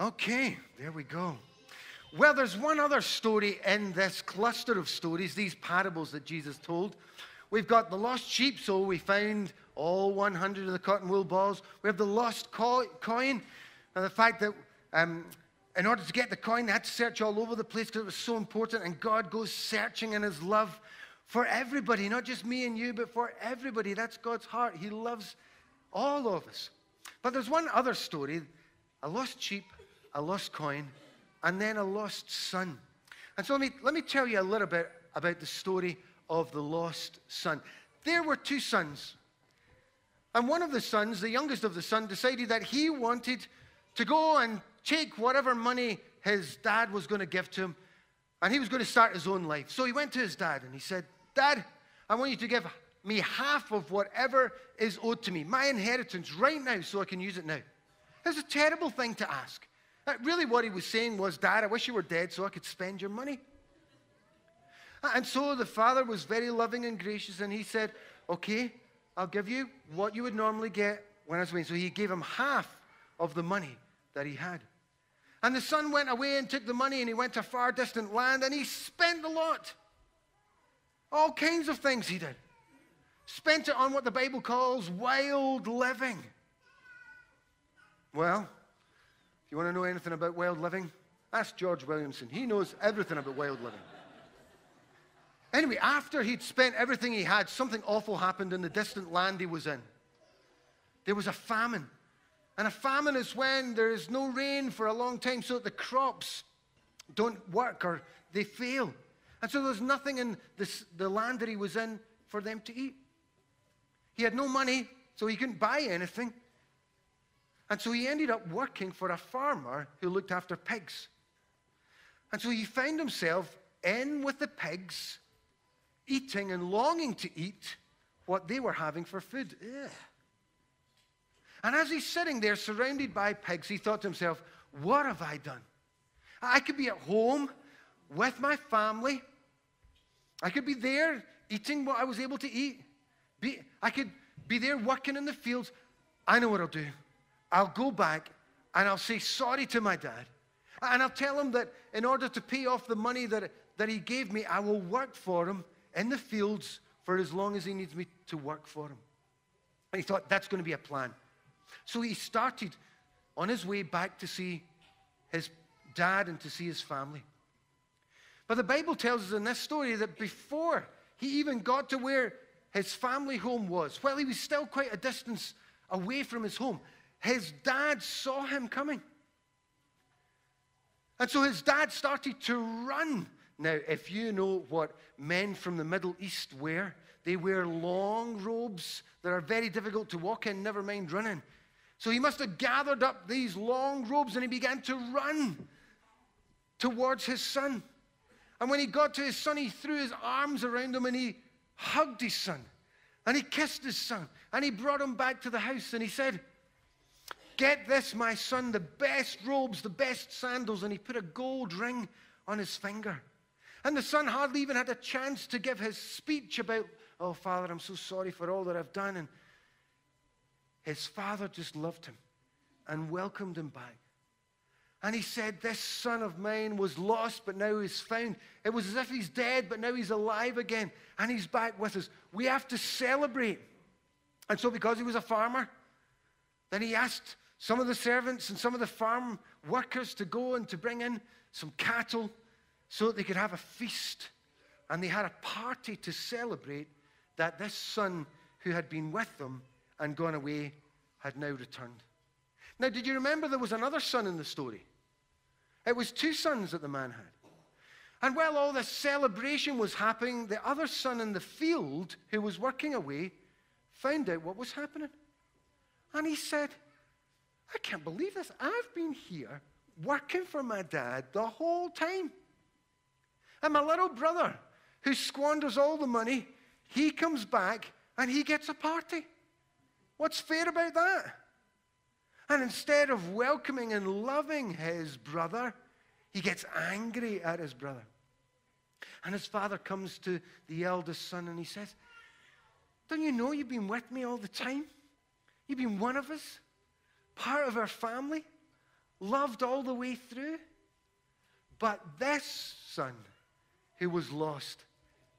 Okay, there we go. Well, there's one other story in this cluster of stories, these parables that Jesus told. We've got the lost sheep, so we found all 100 of the cotton wool balls. We have the lost co- coin, and the fact that um, in order to get the coin, they had to search all over the place because it was so important. And God goes searching in His love for everybody, not just me and you, but for everybody. That's God's heart. He loves all of us. But there's one other story a lost sheep, a lost coin, and then a lost son. And so let me, let me tell you a little bit about the story of the lost son. There were two sons. And one of the sons, the youngest of the son, decided that he wanted to go and take whatever money his dad was going to give to him, and he was going to start his own life. So he went to his dad and he said, Dad, I want you to give me half of whatever is owed to me, my inheritance right now, so I can use it now. It's a terrible thing to ask. Really, what he was saying was, Dad, I wish you were dead so I could spend your money. And so the father was very loving and gracious, and he said, Okay, I'll give you what you would normally get when I was away. So he gave him half of the money that he had. And the son went away and took the money, and he went to far distant land, and he spent a lot. All kinds of things he did. Spent it on what the Bible calls wild living. Well, you want to know anything about wild living, ask George Williamson. He knows everything about wild living. Anyway, after he'd spent everything he had, something awful happened in the distant land he was in. There was a famine. And a famine is when there is no rain for a long time, so that the crops don't work or they fail. And so there's nothing in this, the land that he was in for them to eat. He had no money, so he couldn't buy anything. And so he ended up working for a farmer who looked after pigs. And so he found himself in with the pigs, eating and longing to eat what they were having for food. Ugh. And as he's sitting there surrounded by pigs, he thought to himself, What have I done? I could be at home with my family. I could be there eating what I was able to eat. Be, I could be there working in the fields. I know what I'll do. I'll go back and I'll say sorry to my dad. And I'll tell him that in order to pay off the money that, that he gave me, I will work for him in the fields for as long as he needs me to work for him. And he thought that's going to be a plan. So he started on his way back to see his dad and to see his family. But the Bible tells us in this story that before he even got to where his family home was, while he was still quite a distance away from his home, his dad saw him coming. And so his dad started to run. Now, if you know what men from the Middle East wear, they wear long robes that are very difficult to walk in, never mind running. So he must have gathered up these long robes and he began to run towards his son. And when he got to his son, he threw his arms around him and he hugged his son. And he kissed his son. And he brought him back to the house and he said, Get this, my son, the best robes, the best sandals. And he put a gold ring on his finger. And the son hardly even had a chance to give his speech about, Oh, Father, I'm so sorry for all that I've done. And his father just loved him and welcomed him back. And he said, This son of mine was lost, but now he's found. It was as if he's dead, but now he's alive again. And he's back with us. We have to celebrate. And so, because he was a farmer, then he asked some of the servants and some of the farm workers to go and to bring in some cattle so that they could have a feast. And they had a party to celebrate that this son who had been with them and gone away had now returned. Now, did you remember there was another son in the story? It was two sons that the man had. And while all this celebration was happening, the other son in the field who was working away found out what was happening. And he said, I can't believe this. I've been here working for my dad the whole time. And my little brother, who squanders all the money, he comes back and he gets a party. What's fair about that? And instead of welcoming and loving his brother, he gets angry at his brother. And his father comes to the eldest son and he says, Don't you know you've been with me all the time? You've been one of us part of our family. loved all the way through. But this son who was lost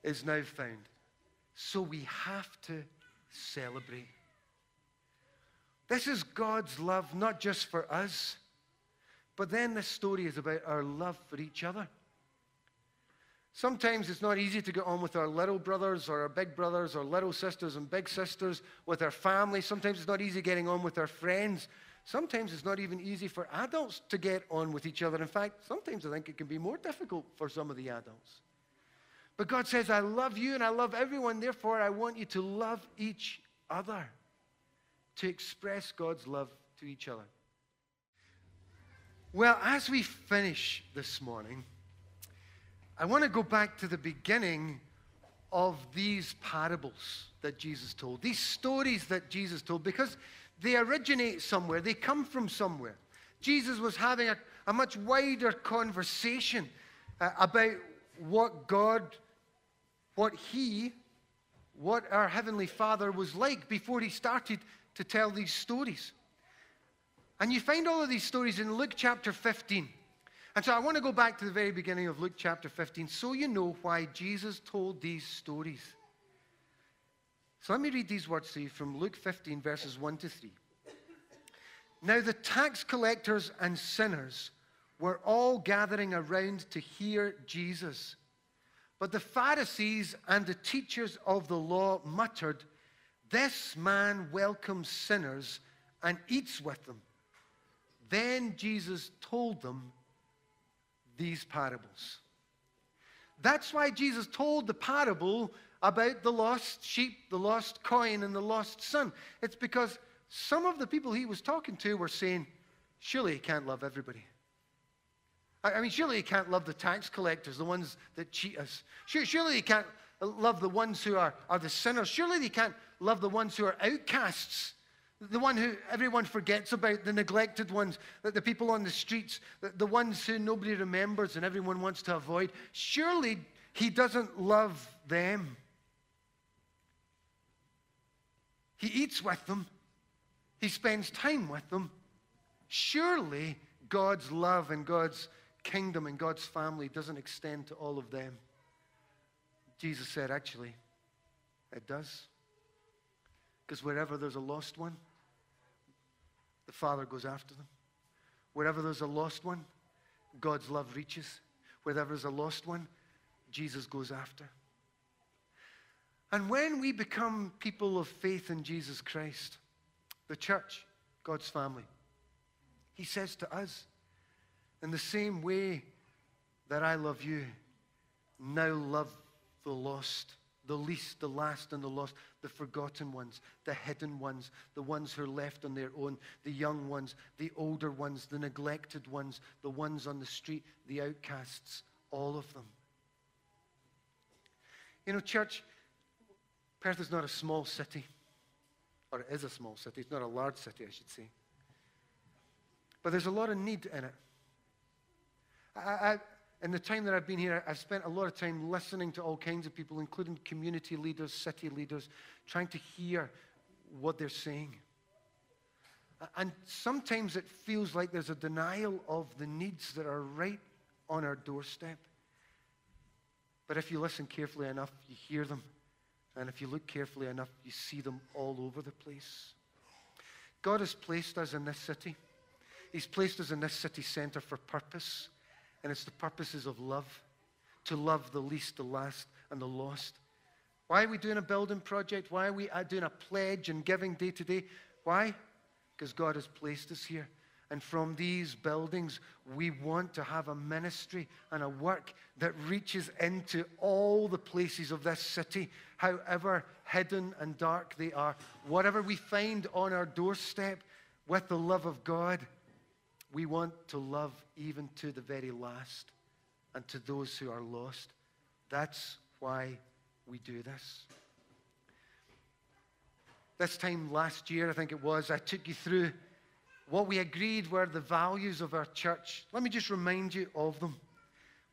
is now found. So we have to celebrate. This is God's love, not just for us, but then this story is about our love for each other. Sometimes it's not easy to get on with our little brothers or our big brothers or little sisters and big sisters, with our family. Sometimes it's not easy getting on with our friends. Sometimes it's not even easy for adults to get on with each other. In fact, sometimes I think it can be more difficult for some of the adults. But God says, I love you and I love everyone, therefore I want you to love each other, to express God's love to each other. Well, as we finish this morning, I want to go back to the beginning of these parables that Jesus told, these stories that Jesus told, because they originate somewhere, they come from somewhere. Jesus was having a, a much wider conversation uh, about what God, what He, what our Heavenly Father was like before He started to tell these stories. And you find all of these stories in Luke chapter 15. And so I want to go back to the very beginning of Luke chapter 15 so you know why Jesus told these stories. So let me read these words to you from Luke 15, verses 1 to 3. Now the tax collectors and sinners were all gathering around to hear Jesus. But the Pharisees and the teachers of the law muttered, This man welcomes sinners and eats with them. Then Jesus told them these parables. That's why Jesus told the parable about the lost sheep, the lost coin, and the lost son. It's because some of the people he was talking to were saying, Surely he can't love everybody. I mean, surely he can't love the tax collectors, the ones that cheat us. Surely he can't love the ones who are, are the sinners. Surely he can't love the ones who are outcasts the one who everyone forgets about, the neglected ones, the people on the streets, the ones who nobody remembers and everyone wants to avoid. Surely he doesn't love them. He eats with them, he spends time with them. Surely God's love and God's kingdom and God's family doesn't extend to all of them. Jesus said, actually, it does. Because wherever there's a lost one, the Father goes after them. Wherever there's a lost one, God's love reaches. Wherever there's a lost one, Jesus goes after. And when we become people of faith in Jesus Christ, the church, God's family, He says to us, in the same way that I love you, now love the lost the least, the last, and the lost, the forgotten ones, the hidden ones, the ones who are left on their own, the young ones, the older ones, the neglected ones, the ones on the street, the outcasts, all of them. You know, church, Perth is not a small city, or it is a small city. It's not a large city, I should say. But there's a lot of need in it. I, I, in the time that I've been here, I've spent a lot of time listening to all kinds of people, including community leaders, city leaders, trying to hear what they're saying. And sometimes it feels like there's a denial of the needs that are right on our doorstep. But if you listen carefully enough, you hear them. And if you look carefully enough, you see them all over the place. God has placed us in this city. He's placed us in this city center for purpose and it's the purposes of love to love the least, the last, and the lost. Why are we doing a building project? Why are we uh, doing a pledge and giving day to day? Why? Because God has placed us here. And from these buildings, we want to have a ministry and a work that reaches into all the places of this city, however hidden and dark they are. Whatever we find on our doorstep with the love of God, we want to love even to the very last and to those who are lost. That's why we do this. This time last year, I think it was, I took you through what we agreed were the values of our church. Let me just remind you of them.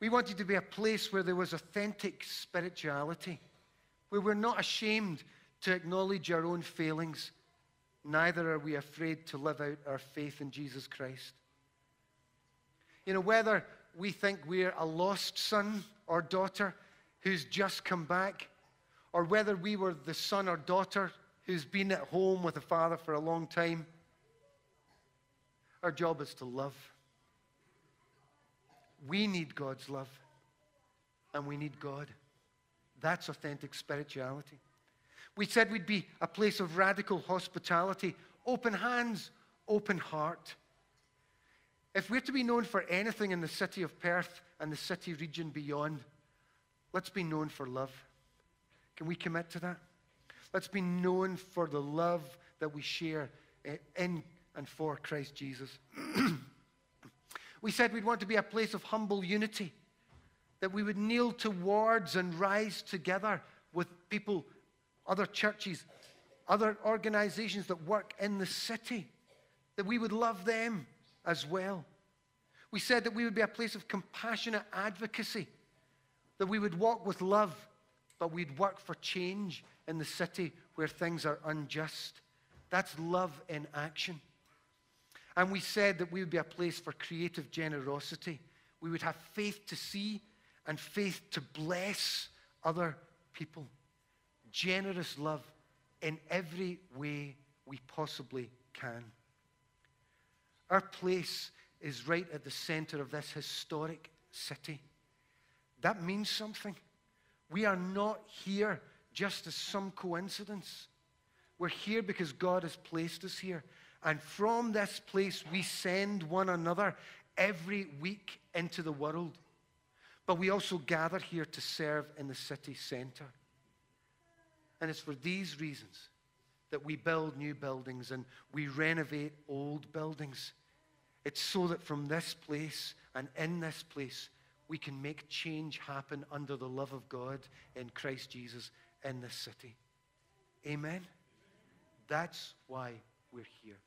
We wanted to be a place where there was authentic spirituality, where we're not ashamed to acknowledge our own failings, neither are we afraid to live out our faith in Jesus Christ. You know, whether we think we're a lost son or daughter who's just come back, or whether we were the son or daughter who's been at home with the father for a long time, our job is to love. We need God's love, and we need God. That's authentic spirituality. We said we'd be a place of radical hospitality, open hands, open heart. If we're to be known for anything in the city of Perth and the city region beyond, let's be known for love. Can we commit to that? Let's be known for the love that we share eh, in and for Christ Jesus. we said we'd want to be a place of humble unity, that we would kneel towards and rise together with people, other churches, other organizations that work in the city, that we would love them as well. We said that we would be a place of compassionate advocacy, that we would walk with love, but we'd work for change in the city where things are unjust. That's love in action. And we said that we would be a place for creative generosity. We would have faith to see and faith to bless other people. Generous love in every way we possibly can. Our place is right at the center of this historic city. That means something. We are not here just as some coincidence. We're here because God has placed us here. And from this place, we send one another every week into the world. But we also gather here to serve in the city center. And it's for these reasons that we build new buildings and we renovate old buildings. It's so that from this place and in this place, we can make change happen under the love of God in Christ Jesus in this city. Amen? That's why we're here.